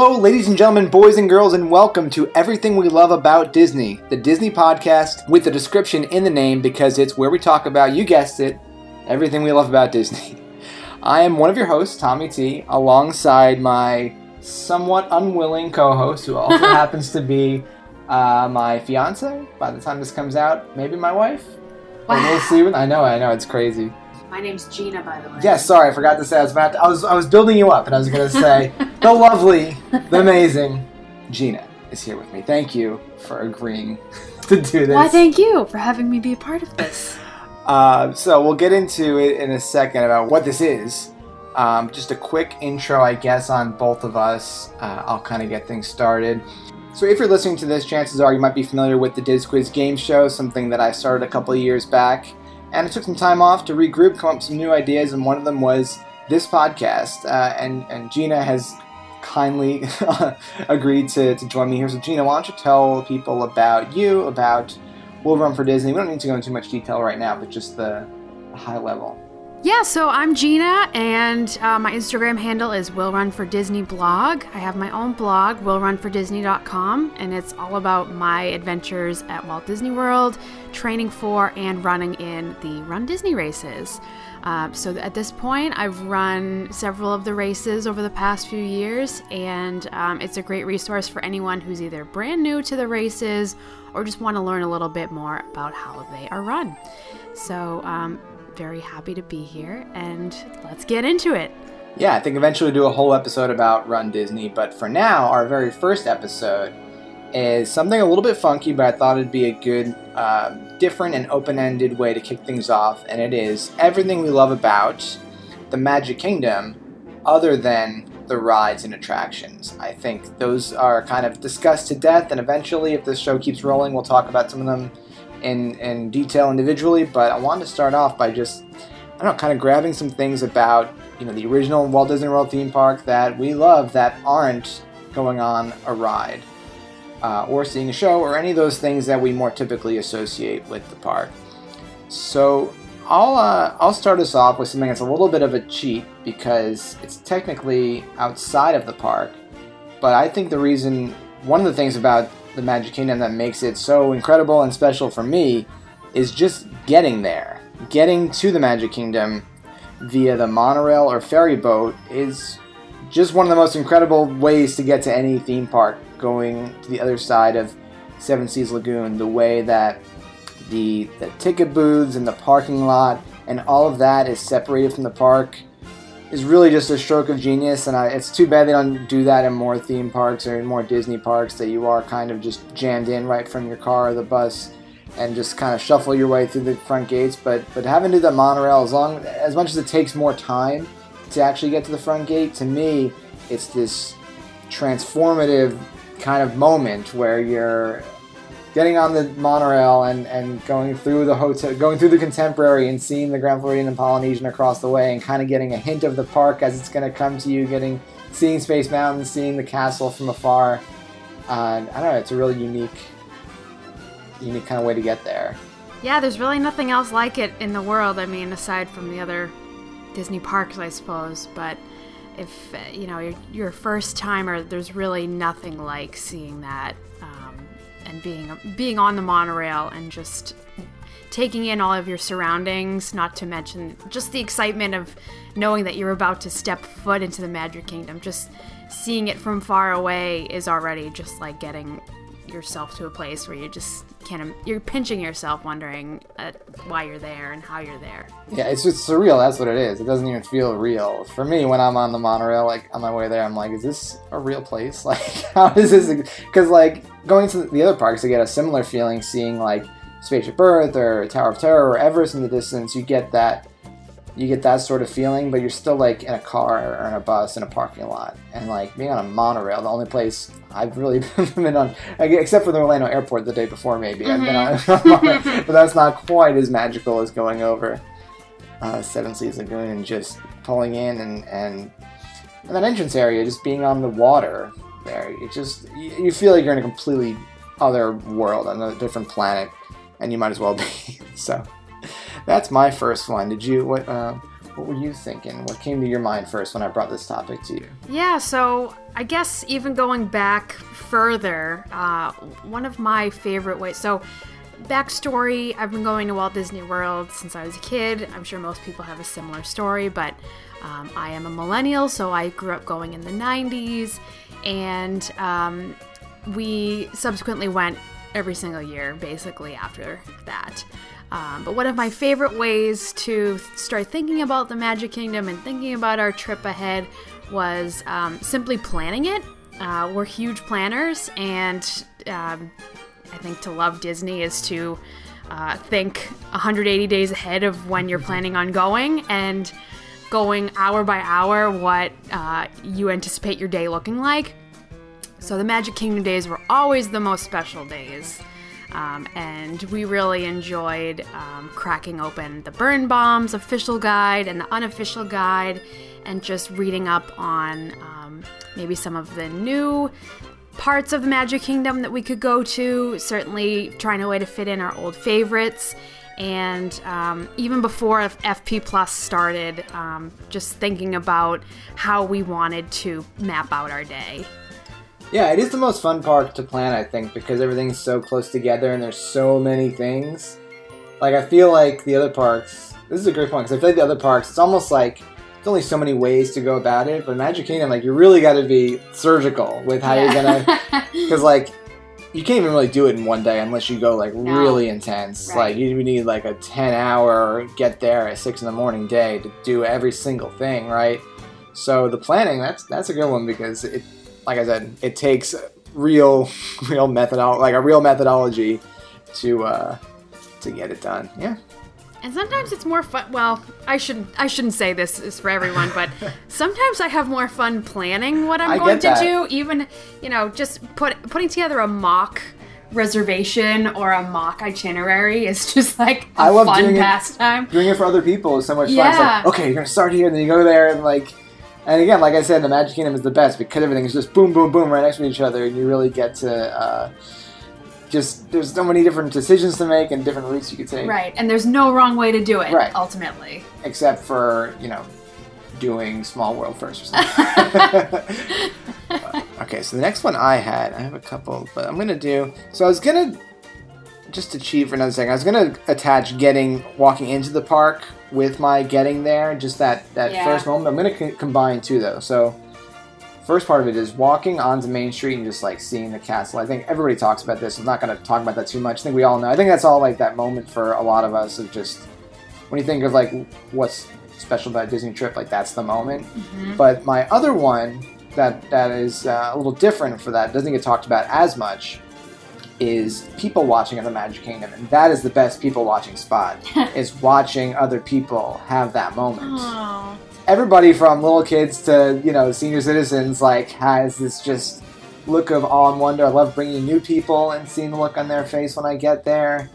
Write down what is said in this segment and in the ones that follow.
Hello, ladies and gentlemen, boys and girls, and welcome to Everything We Love About Disney, the Disney podcast with the description in the name because it's where we talk about, you guessed it, everything we love about Disney. I am one of your hosts, Tommy T, alongside my somewhat unwilling co host, who also happens to be uh, my fiance by the time this comes out, maybe my wife. Wow. we'll see. What, I know, I know, it's crazy. My name's Gina, by the way. Yes, sorry, I forgot to say. I was about to, I was I was building you up, and I was going to say the lovely, the amazing Gina is here with me. Thank you for agreeing to do this. Why, thank you for having me be a part of this. Uh, so we'll get into it in a second about what this is. Um, just a quick intro, I guess, on both of us. Uh, I'll kind of get things started. So, if you're listening to this, chances are you might be familiar with the Dis Quiz game show, something that I started a couple of years back and I took some time off to regroup, come up with some new ideas, and one of them was this podcast. Uh, and and Gina has kindly agreed to, to join me here. So Gina, why don't you tell people about you, about Will Run for Disney? We don't need to go into too much detail right now, but just the high level. Yeah, so I'm Gina, and uh, my Instagram handle is Will Run for Disney blog. I have my own blog, willrunfordisney.com, and it's all about my adventures at Walt Disney World, training for and running in the Run Disney races. Uh, so at this point, I've run several of the races over the past few years, and um, it's a great resource for anyone who's either brand new to the races or just want to learn a little bit more about how they are run. So um, very happy to be here, and let's get into it. Yeah, I think eventually we'll do a whole episode about Run Disney, but for now, our very first episode is something a little bit funky, but I thought it'd be a good, uh, different, and open ended way to kick things off, and it is everything we love about the Magic Kingdom other than the rides and attractions. I think those are kind of discussed to death, and eventually, if this show keeps rolling, we'll talk about some of them in, in detail individually, but I wanted to start off by just, I don't know, kind of grabbing some things about, you know, the original Walt Disney World theme park that we love that aren't going on a ride. Uh, or seeing a show, or any of those things that we more typically associate with the park. So I'll uh, I'll start us off with something that's a little bit of a cheat because it's technically outside of the park, but I think the reason one of the things about the Magic Kingdom that makes it so incredible and special for me is just getting there. Getting to the Magic Kingdom via the monorail or ferry boat is just one of the most incredible ways to get to any theme park going to the other side of Seven Seas Lagoon. The way that the, the ticket booths and the parking lot and all of that is separated from the park is really just a stroke of genius, and I, it's too bad they don't do that in more theme parks or in more Disney parks. That you are kind of just jammed in right from your car or the bus, and just kind of shuffle your way through the front gates. But but having to do the monorail, as long as much as it takes more time to actually get to the front gate, to me, it's this transformative kind of moment where you're getting on the monorail and, and going through the hotel, going through the Contemporary and seeing the Grand Floridian and Polynesian across the way, and kind of getting a hint of the park as it's going to come to you. Getting seeing Space Mountain, seeing the castle from afar. Uh, I don't know. It's a really unique, unique kind of way to get there. Yeah, there's really nothing else like it in the world. I mean, aside from the other Disney parks, I suppose. But if you know you're, you're a first timer, there's really nothing like seeing that and being being on the monorail and just taking in all of your surroundings, not to mention just the excitement of knowing that you're about to step foot into the Magic Kingdom. Just seeing it from far away is already just like getting yourself to a place where you just can't you're pinching yourself wondering uh, why you're there and how you're there yeah it's just surreal that's what it is it doesn't even feel real for me when i'm on the monorail like on my way there i'm like is this a real place like how is this because like going to the other parks I get a similar feeling seeing like spaceship earth or tower of terror or everest in the distance you get that you get that sort of feeling, but you're still like in a car or in a bus in a parking lot. And like being on a monorail, the only place I've really been on, except for the Orlando airport the day before, maybe, mm-hmm. I've been on, mm-hmm. but that's not quite as magical as going over uh, Seven Seas Lagoon and just pulling in and, and, that entrance area, just being on the water there. You just, you feel like you're in a completely other world, on a different planet, and you might as well be. so that's my first one. Did you what? Uh, what were you thinking? What came to your mind first when I brought this topic to you? Yeah, so I guess even going back further, uh, one of my favorite ways. So, backstory I've been going to Walt Disney World since I was a kid. I'm sure most people have a similar story, but um, I am a millennial, so I grew up going in the 90s, and um, we subsequently went every single year basically after that. Um, but one of my favorite ways to start thinking about the Magic Kingdom and thinking about our trip ahead was um, simply planning it. Uh, we're huge planners, and um, I think to love Disney is to uh, think 180 days ahead of when you're planning on going and going hour by hour what uh, you anticipate your day looking like. So the Magic Kingdom days were always the most special days. Um, and we really enjoyed um, cracking open the Birnbaum's official guide and the unofficial guide and just reading up on um, maybe some of the new parts of the Magic Kingdom that we could go to. Certainly trying a way to fit in our old favorites. And um, even before FP Plus started, um, just thinking about how we wanted to map out our day. Yeah, it is the most fun park to plan, I think, because everything's so close together and there's so many things. Like, I feel like the other parks, this is a great point, because I feel like the other parks, it's almost like only so many ways to go about it, but Magic Kingdom, like, you really got to be surgical with how yeah. you're gonna. Because, like, you can't even really do it in one day unless you go, like, no. really intense. Right. Like, you need, like, a 10 hour get there at 6 in the morning day to do every single thing, right? So the planning, that's that's a good one because it like I said, it takes real, real methodology, like a real methodology to uh, to get it done. Yeah. And sometimes it's more fun. Well, I shouldn't. I shouldn't say this is for everyone, but sometimes I have more fun planning what I'm I going to do. Even you know, just put putting together a mock reservation or a mock itinerary is just like a I love fun doing pastime. It, doing it for other people is so much yeah. fun. It's like, okay, you're gonna start here, and then you go there, and like and again, like I said, the Magic Kingdom is the best because everything is just boom, boom, boom right next to each other, and you really get to uh, just there's so many different decisions to make and different routes you could take. Right, and there's no wrong way to do it. Right. ultimately, except for you know doing Small World first or something. okay, so the next one I had, I have a couple, but I'm gonna do. So I was gonna just to cheat for another second. I was gonna attach getting walking into the park with my getting there, just that that yeah. first moment. I'm gonna co- combine two though. So first part of it is walking onto Main Street and just like seeing the castle. I think everybody talks about this. I'm not gonna talk about that too much. I think we all know. I think that's all like that moment for a lot of us of just when you think of like what's special about a Disney trip, like that's the moment. Mm-hmm. But my other one that that is uh, a little different for that doesn't get talked about as much is people watching at the Magic Kingdom, and that is the best people watching spot. is watching other people have that moment. Aww. Everybody from little kids to you know senior citizens like has this just look of awe and wonder. I love bringing new people and seeing the look on their face when I get there,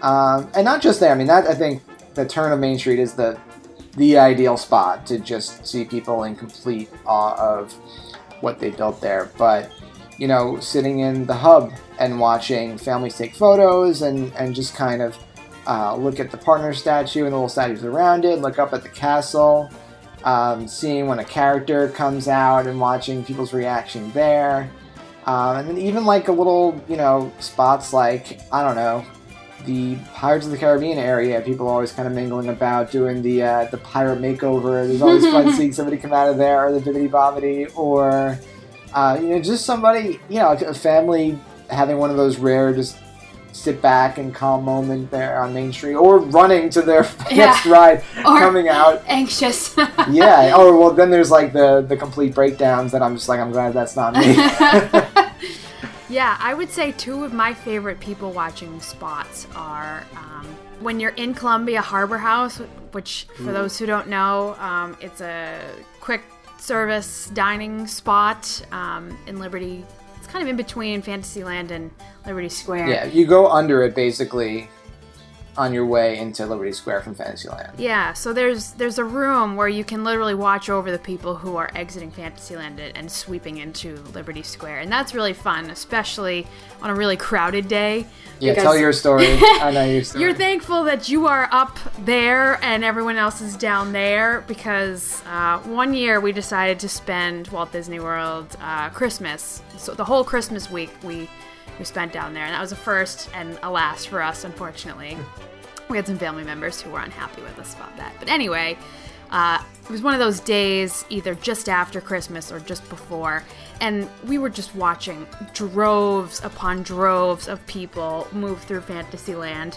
um, and not just there. I mean, that I think the turn of Main Street is the the ideal spot to just see people in complete awe of what they built there, but you know, sitting in the hub and watching families take photos and, and just kind of uh, look at the partner statue and the little statues around it, look up at the castle, um, seeing when a character comes out and watching people's reaction there. Um, and then even like a little, you know, spots like, I don't know, the Pirates of the Caribbean area, people are always kind of mingling about doing the uh, the pirate makeover. There's always fun seeing somebody come out of there, or the Bibbidi Bobbidi, or uh, you know, just somebody, you know, a family having one of those rare just sit back and calm moment there on Main Street, or running to their yeah. next ride, or coming out anxious. yeah. Or well, then there's like the the complete breakdowns that I'm just like, I'm glad that's not me. yeah, I would say two of my favorite people watching spots are. Um, when you're in Columbia Harbor House, which for Ooh. those who don't know, um, it's a quick service dining spot um, in Liberty. Kind of in between Fantasyland and Liberty Square. Yeah, you go under it basically. On your way into Liberty Square from Fantasyland. Yeah, so there's there's a room where you can literally watch over the people who are exiting Fantasyland and sweeping into Liberty Square, and that's really fun, especially on a really crowded day. Yeah, tell your story. I know your story. You're thankful that you are up there and everyone else is down there because uh, one year we decided to spend Walt Disney World uh, Christmas, so the whole Christmas week we we spent down there, and that was a first and a last for us, unfortunately. We had some family members who were unhappy with us about that. But anyway, uh, it was one of those days, either just after Christmas or just before, and we were just watching droves upon droves of people move through Fantasyland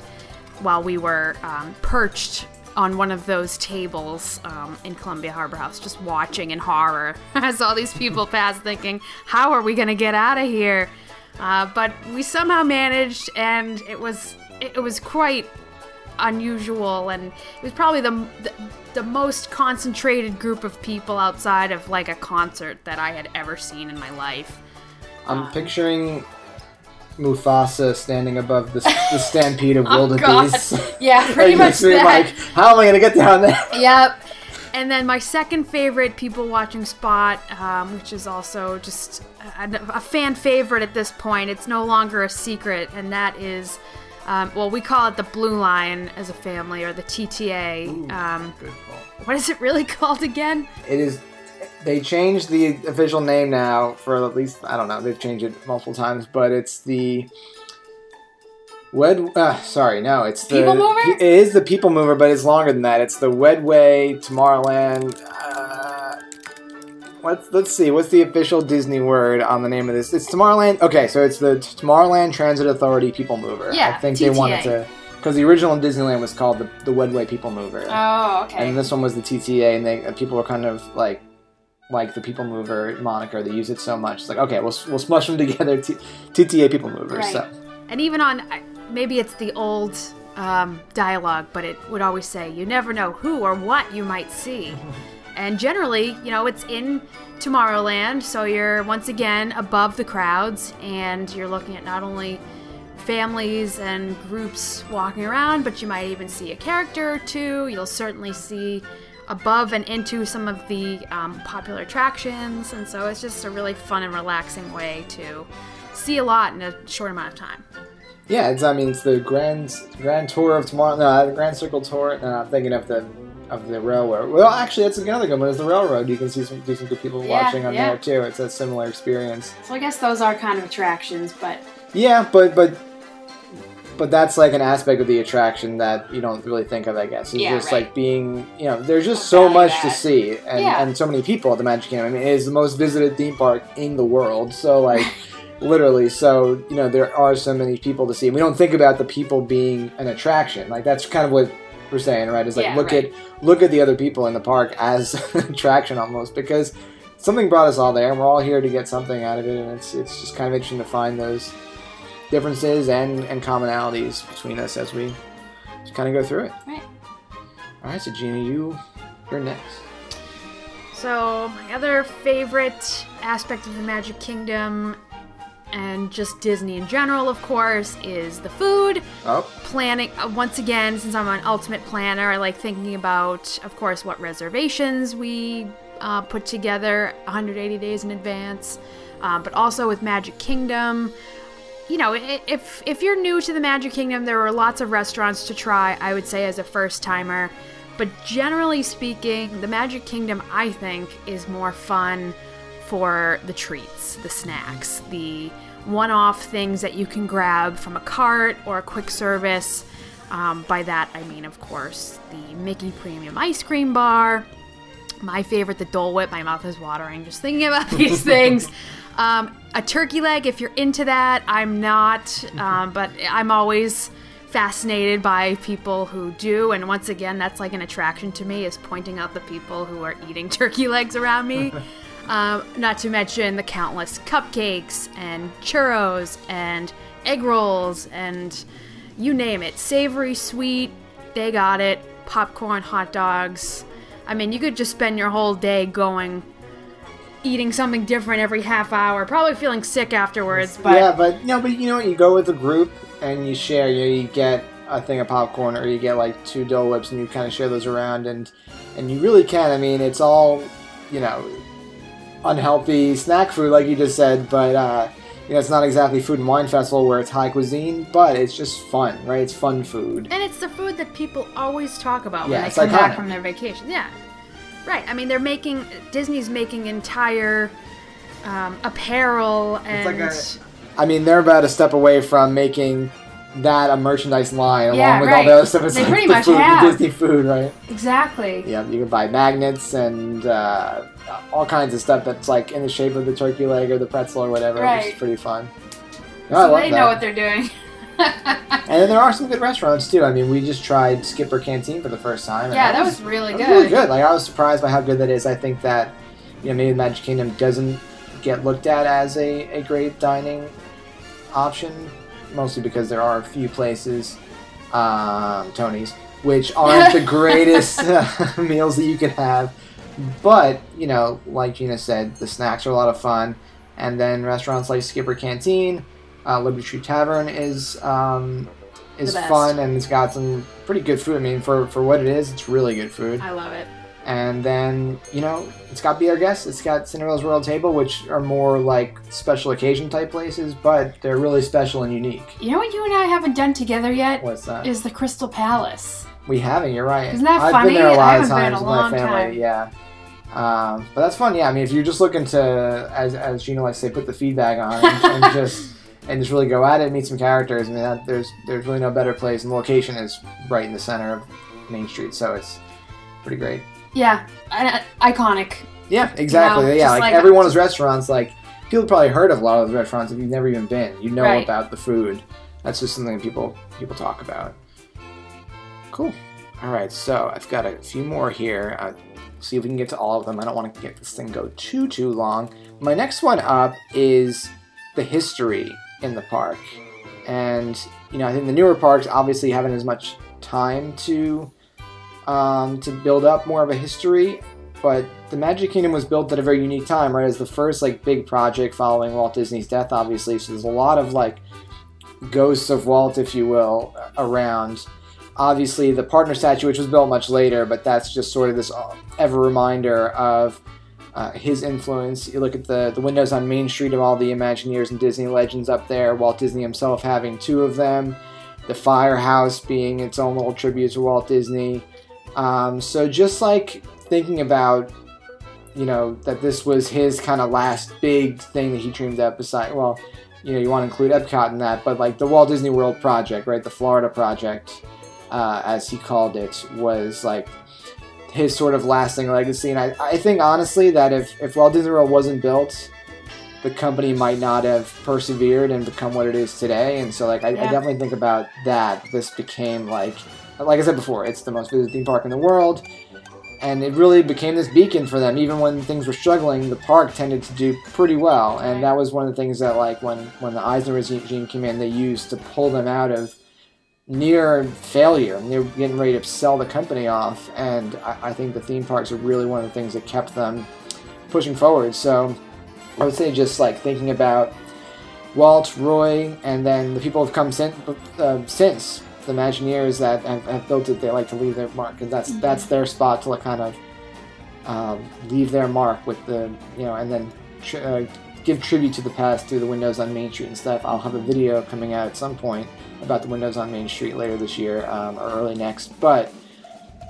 while we were um, perched on one of those tables um, in Columbia Harbor House, just watching in horror as all these people pass, thinking, How are we going to get out of here? Uh, but we somehow managed, and it was it was quite unusual, and it was probably the, the the most concentrated group of people outside of like a concert that I had ever seen in my life. I'm picturing Mufasa standing above the, the stampede of Oh, wildebeest. God. Yeah, pretty much that. like, how am I gonna get down there? Yep. And then my second favorite people watching spot, um, which is also just a, a fan favorite at this point. It's no longer a secret, and that is, um, well, we call it the Blue Line as a family, or the TTA. Um, Good call. what is it really called again? It is. They changed the official name now for at least I don't know. They've changed it multiple times, but it's the. Wed, uh, sorry, no, it's the. People Mover? It is the People Mover, but it's longer than that. It's the Wedway Tomorrowland. Uh, let's let's see. What's the official Disney word on the name of this? It's Tomorrowland. Okay, so it's the Tomorrowland Transit Authority People Mover. Yeah, I think they wanted to because the original Disneyland was called the the Wedway People Mover. Oh, okay. And this one was the TTA, and they people were kind of like, like the People Mover moniker. They use it so much. It's like, okay, we'll we'll smush them together. T- TTA People Mover. Right. So And even on, maybe it's the old um, dialogue, but it would always say, you never know who or what you might see. and generally, you know, it's in Tomorrowland, so you're once again above the crowds, and you're looking at not only families and groups walking around, but you might even see a character or two. You'll certainly see above and into some of the um, popular attractions, and so it's just a really fun and relaxing way to see a lot in a short amount of time. Yeah, it's I mean it's the Grand Grand Tour of Tomorrow. No, uh, the Grand Circle Tour. No, I'm thinking of the of the railroad. Well, actually, that's another good one. Is the railroad? You can see some do some good people Yeah, watching on yeah. there too. It's a similar experience. So I guess those are kind of attractions, but Yeah, but but but that's like an aspect of the attraction that you don't really think of. I guess it's Yeah, just right. like being you know there's just Don't so much to see and and so many people at the Magic Kingdom. I mean, it is the most visited theme park in the world. So like. Literally, so you know there are so many people to see. We don't think about the people being an attraction. Like that's kind of what we're saying, right? Is like Yeah, look right. at look at the other people in the park as an attraction almost because something brought us all there, and we're all here to get something out of it, and it's it's just kind of interesting to find those differences and and commonalities between us as we just kind of go through it. Right. All right, so Gina, you you're next. So, my other favorite aspect of the Magic Kingdom and just Disney in general, of course, is the food. Oh, Planning, uh, once again, since I'm an ultimate planner, I like thinking about, of course, what reservations we uh, put together 180 days in advance, uh, but also with Magic Kingdom. You know, if if you're new to the Magic Kingdom, there are lots of restaurants to try. I would say as a first timer, but generally speaking, the Magic Kingdom I think is more fun for the treats, the snacks, the one-off things that you can grab from a cart or a quick service. Um, by that I mean, of course, the Mickey Premium Ice Cream Bar, my favorite, the Dole Whip. My mouth is watering just thinking about these things. Um, a turkey leg, if you're into that. I'm not, um, but I'm always fascinated by people who do. And once again, that's like an attraction to me is pointing out the people who are eating turkey legs around me. um, not to mention the countless cupcakes and churros and egg rolls and you name it. Savory, sweet, they got it. Popcorn, hot dogs. I mean, you could just spend your whole day going eating something different every half hour, probably feeling sick afterwards, but yeah, but no, but you know what? You go with a group and you share. You, you get a thing of popcorn, or you get like two Dole Whips, and you kind of share those around, and and you really can. I mean, it's all you know, unhealthy snack food, like you just said, but. uh you know, it's not exactly food and wine festival where it's high cuisine, but it's just fun, right? It's fun food. And it's the food that people always talk about Yeah, when they come iconic. back from their vacation. Yeah, right. I mean, they're making Disney's making entire um, apparel and like a- I mean, they're about a step away from making that a merchandise line, Yeah, along with right. all the other stuff. It's They like pretty the much food, have. the Disney food, right? exactly. Yeah, you can buy magnets and uh, all kinds of stuff that's like in the shape of the turkey leg or the pretzel or whatever, Right. is pretty fun. No, I So love they that. know what they're doing. And then there are some good restaurants too. I mean, we just tried Skipper Canteen for the first time. yeah, that was really that good. was really good. Like I was surprised by how good that is. I think that you know maybe Magic Kingdom doesn't get looked at as a, a great dining option, mostly because there are a few places, um, Tony's, which aren't the greatest uh, meals that you could have. But you know, like Gina said, the snacks are a lot of fun, and then restaurants like Skipper Canteen, uh, Liberty Tree Tavern is um, is fun, and it's got some pretty good food. I mean, for for what it is, it's really good food. I love it. And then, you know, it's got Be Our Guest, it's got Cinderella's Royal Table, which are more like special occasion type places, but they're really special and unique. You know what you and I haven't done together yet What's that? is the Crystal Palace. we haven't, you're right. Isn't that I've funny? been there a lot of haven't been in times with my family, time. yeah. Um, but that's fun, yeah. I mean, if you're just looking to, as, as Gina likes to say, put the feedback on and, and just and just really go at it, and meet some characters. I mean, that, there's there's really no better place, and the location is right in the center of Main Street, so it's pretty great. Yeah, I- iconic. Yeah, exactly. You know, yeah, like, like- every one of those restaurants, like people probably heard of a lot of those restaurants if you've never even been. You know Right. about the food. That's just something people people talk about. Cool. All right, so I've got a few more here. Uh, see if we can get to all of them. I don't want to get this thing go too too long. My next one up is the history in the park, and you know I think the newer parks obviously haven't as much time to um, to build up more of a history but the Magic Kingdom was built at a very unique time, right? As the first like big project following Walt Disney's death, obviously. So there's a lot of like ghosts of Walt, if you will, around. Obviously, the partner statue, which was built much later, but that's just sort of this ever reminder of uh, his influence. You look at the the windows on Main Street of all the Imagineers and Disney legends up there. Walt Disney himself having two of them. The firehouse being its own little tribute to Walt Disney. Um, so just like thinking about, you know, that this was his kind of last big thing that he dreamed up. Beside, well, you know, you want to include Epcot in that, but like the Walt Disney World project, right? The Florida project, uh, as he called it, was like his sort of lasting legacy. And I, I think honestly that if if Walt Disney World wasn't built, the company might not have persevered and become what it is today. And so, like, I, I definitely think about that. This became like, like I said before, it's the most visited theme park in the world, and it really became this beacon for them. Even when things were struggling, the park tended to do pretty well, and that was one of the things that, like, when when the Eisner regime came in, they used to pull them out of near failure. They were getting ready to sell the company off, and I, I think the theme parks are really one of the things that kept them pushing forward. So I would say just like thinking about Walt, Roy, and then the people who've come sin- uh, since the Imagineers that have, have built it. They like to leave their mark, and that's that's their spot to like kind of um, leave their mark with the you know, and then tr- uh, give tribute to the past through the windows on Main Street and stuff. I'll have a video coming out at some point about the windows on Main Street later this year um, or early next. But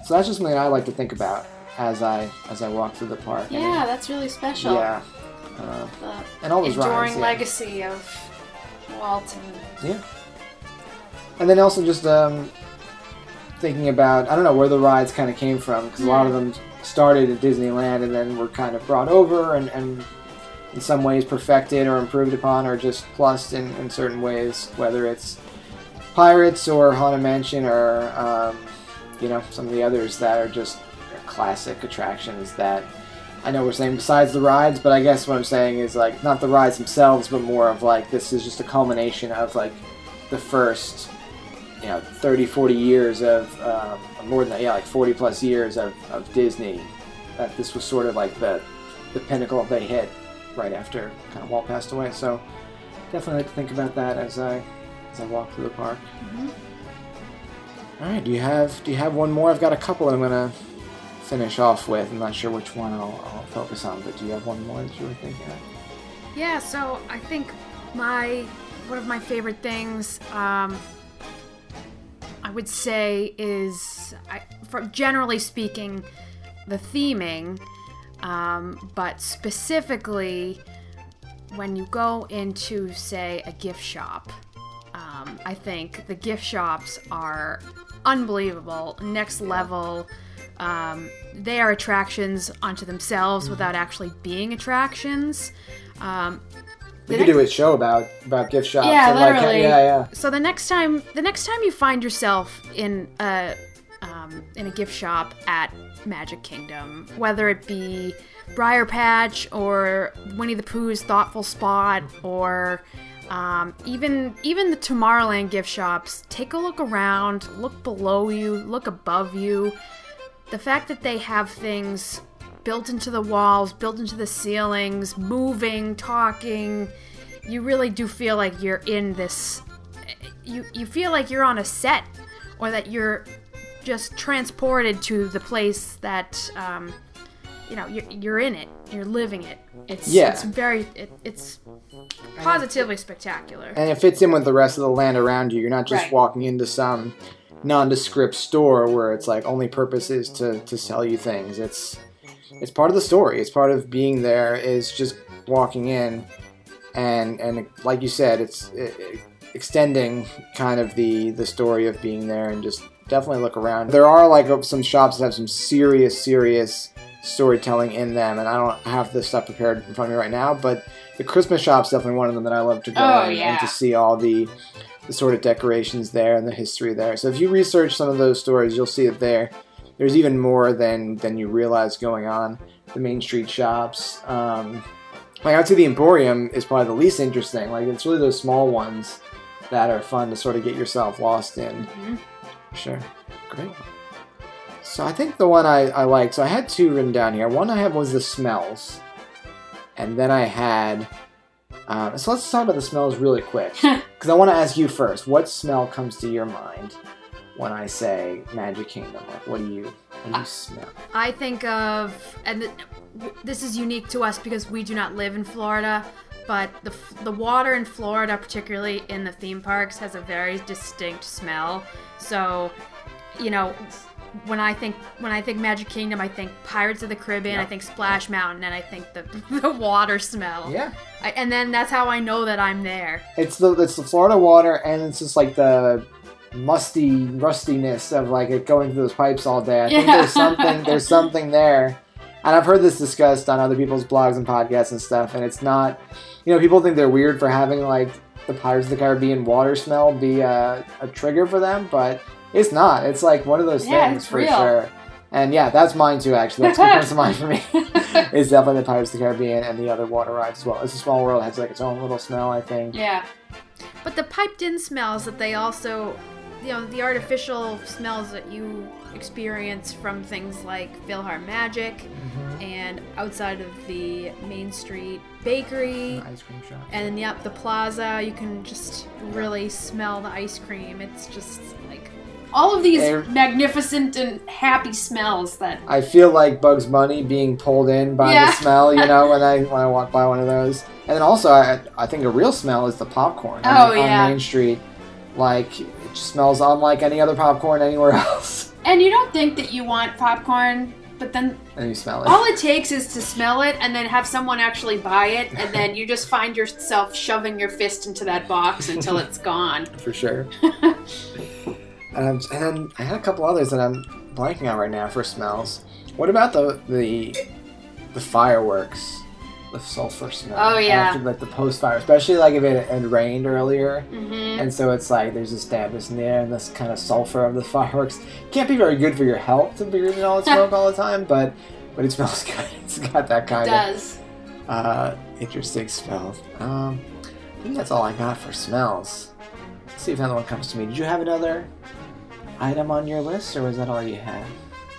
so that's just something I like to think about as I as I walk through the park. And, Yeah, that's really special. yeah. Uh, The and all those enduring rides. yeah. legacy of Walt and Yeah. And then also just um, thinking about I don't know where the rides kind of came from because a lot of them started at Disneyland and then were kind of brought over and, and in some ways perfected or improved upon or just plussed in, in certain ways, whether it's Pirates or Haunted Mansion or um, you know some of the others that are just classic attractions that I know we're saying besides the rides, but I guess what I'm saying is like not the rides themselves, but more of like this is just a culmination of like the first, you know, 30, 40 years of, um, more than that, yeah, like 40 plus years of, of Disney. That this was sort of like the, the pinnacle they hit right after kind of Walt passed away. So definitely like to think about that as I, as I walk through the park. All right. Do you have Do you have one more? I've got a couple I'm gonna finish off with. I'm not sure which one I'll, I'll focus on, but do you have one more that you were thinking of? Yeah, so I think my one of my favorite things um, I would say is, I, from generally speaking, the theming, um, but specifically when you go into, say, a gift shop. Um, I think the gift shops are unbelievable, next level. Um, they are attractions unto themselves without actually being attractions. Um, We The could do a show about about gift shops. Yeah, and like, literally. yeah, yeah. so the next time, the next time you find yourself in a um, in a gift shop at Magic Kingdom, whether it be Briar Patch or Winnie the Pooh's Thoughtful Spot or um, even even the Tomorrowland gift shops, take a look around, look below you, look above you. The fact that they have things built into the walls, built into the ceilings, moving, talking, you really do feel like you're in this you you feel like you're on a set or that you're just transported to the place that um, you know you're, you're in it you're living it it's Yeah. it's very it, it's positively spectacular And it fits in with the rest of the land around you. You're not just Right. walking into some nondescript store where it's like only purpose is to, to sell you things. It's Mm-hmm. it's part of the story. It's part of being there. Is just walking in, and and like you said, it's it, extending kind of the the story of being there and just definitely look around. There are like some shops that have some serious serious storytelling in them, and I don't have this stuff prepared in front of me right now, but the Christmas shop's definitely one of them that I love to go Oh, in and to see all the the sort of decorations there and the history there. So if you research some of those stories, you'll see it there there's even more than than you realize going on. The Main Street shops, um, like I'd say the Emporium is probably the least interesting. Like it's really those small ones that are fun to sort of get yourself lost in. Mhm. Sure, great. So I think the one I, I like. So I had two written down here. One I had was the smells, and then I had. Um, so let's talk about the smells really quick, because I want to ask you first. What smell comes to your mind when I say Magic Kingdom? Like, what do you what do you smell? I think of, and th- this is unique to us because we do not live in Florida, but the, the water in Florida, particularly in the theme parks, has a very distinct smell. So, you know, when I think when I think Magic Kingdom, I think Pirates of the Caribbean, I think Splash Mountain, and I think the the water smell. Yeah, I, and then that's how I know that I'm there. it's the it's the Florida water, and it's just like the musty rustiness of like it going through those pipes all day. I think there's something there's something there, and I've heard this discussed on other people's blogs and podcasts and stuff. And it's not, you know, people think they're weird for having like the Pirates of the Caribbean water smell be a, a trigger for them, but it's not. It's like one of those Yeah, things for real. sure. And yeah, that's mine too. Actually, that's what comes to mind for me. It's definitely the Pirates of the Caribbean and the other water rides as well. It's a small world has like its own little smell. I think. Yeah. But the piped in smells that they also, you know, the artificial smells that you experience from things like PhilharMagic Mm-hmm. and outside of the Main Street Bakery Ice cream shop. and yep, the plaza, you can just really smell the ice cream. It's just like all of these Air- magnificent and happy smells that I feel like Bugs Bunny being pulled in by Yeah. the smell, you know, when I when I walk by one of those. And then also, I, I think a real smell is the popcorn on, Oh, on yeah. Main Street. Like it just smells unlike any other popcorn anywhere else. And you don't think that you want popcorn, but then And you smell it. All it takes is to smell it and then have someone actually buy it, and then you just find yourself shoving your fist into that box until it's gone. for sure. um, and then I had a couple others that I'm blanking on right now for smells. What about the the the fireworks? The sulfur smell. Oh, yeah. After, like the post fire, especially like if it had rained earlier. Mm-hmm. And so it's like there's this dampness in the air and this kind of sulfur of the fireworks. Can't be very good for your health to be breathing all that smoke all the time, but but it smells good. It's got that kind does. of uh, interesting smell. Um, I think that's all I got for smells. Let's see if another one comes to me. Did you have another item on your list, or was that all you had?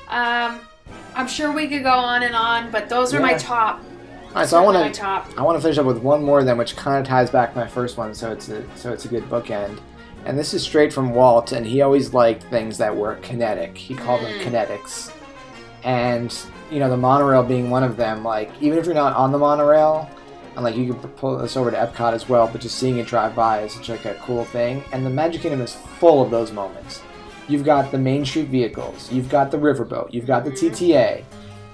Um, I'm sure we could go on and on, but those are my top. All right, so I want to. I want to finish up with one more then, which kind of ties back to my first one, so it's a so it's a good bookend. And this is straight from Walt, and he always liked things that were kinetic. He called them Mm. kinetics. And, you know, the monorail being one of them, like, even if you're not on the monorail, and like you can pull this over to Epcot as well, but just seeing it drive by is such like a cool thing. And the Magic Kingdom is full of those moments. You've got the Main Street vehicles, you've got the riverboat, you've got the TTA,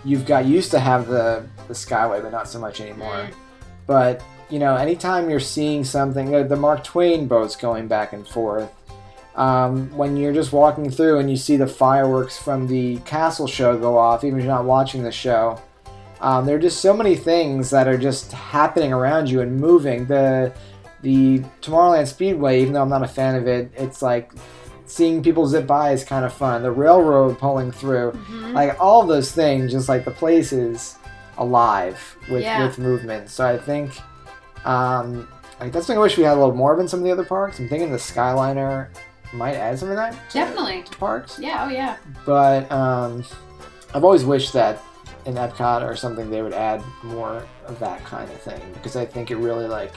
you've got used to have the the Skyway, but not so much anymore. But you know, anytime you're seeing something, the Mark Twain boats going back and forth, um, when you're just walking through and you see the fireworks from the castle show go off, even if you're not watching the show, um, there are just so many things that are just happening around you and moving. The the Tomorrowland Speedway, even though I'm not a fan of it, it's like seeing people zip by is kind of fun. The railroad pulling through, Mhm. like all those things, just like the place is alive with Yeah. with movement. So I think um, like that's something I wish we had a little more of in some of the other parks. I'm thinking the Skyliner might add some of that to, Definitely. to parks, Yeah. Oh yeah. but um, I've always wished that in Epcot or something they would add more of that kind of thing because I think it really like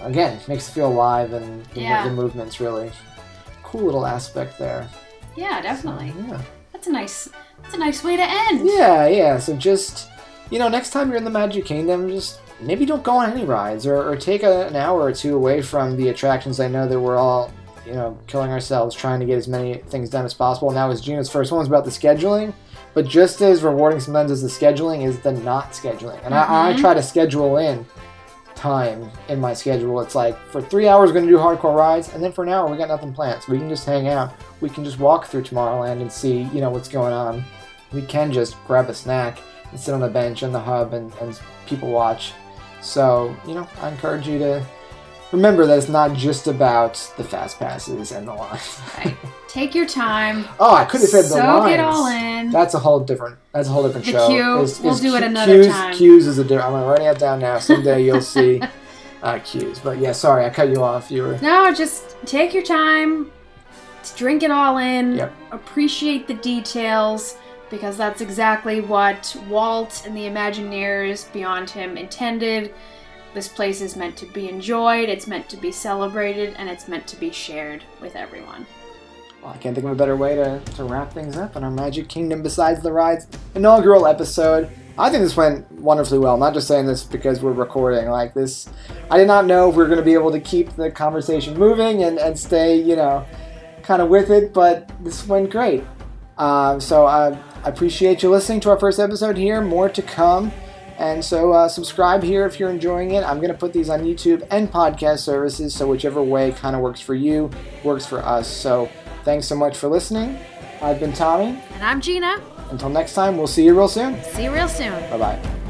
again makes it feel alive and the, Yeah. the movement's really cool little aspect there. Yeah. Definitely. Yeah. That's a nice. That's a nice way to end. Yeah, yeah. So just you know, next time you're in the Magic Kingdom, just maybe don't go on any rides or, or take a, an hour or two away from the attractions. I know that we're all you know killing ourselves trying to get as many things done as possible. Now is Gina's first one one's about the scheduling, but just as rewarding sometimes as the scheduling is the not scheduling. And I, I Mhm. try to schedule in time in my schedule. It's like for three hours we're gonna do hardcore rides, and then for an hour we got nothing planned, so we can just hang out. We can just walk through Tomorrowland and see you know what's going on. We can just grab a snack and sit on a bench in the hub and, and people watch. So you know I encourage you to remember that it's not just about the fast passes and the lines. Right. Take your time. oh, I could have said the Soak lines. it all in. That's a whole different. That's a whole different The show. queue. Is- We'll is do it another queues, time. Queues is a different. I'm writing it down now. Someday you'll see uh, cues. But yeah, sorry, I cut you off. You were. No, just take your time. Drink it all in. Yep. Appreciate the details because that's exactly what Walt and the Imagineers beyond him intended. This place is meant to be enjoyed, it's meant to be celebrated, and it's meant to be shared with everyone. Well, I can't think of a better way to, to wrap things up in our Magic Kingdom besides the rides inaugural episode. I think this went wonderfully well. I'm not just saying this because we're recording. Like this, I did not know if we were going to be able to keep the conversation moving and, and stay, you know, kind of with it, but this went great. Um, so I, I appreciate you listening to our first episode here. More to come. And so uh, subscribe here if you're enjoying it. I'm going to put these on YouTube and podcast services, so whichever way kind of works for you, works for us. So thanks so much for listening. I've been Tommy. And I'm Gina. Until next time, we'll see you real soon. See you real soon. Bye bye.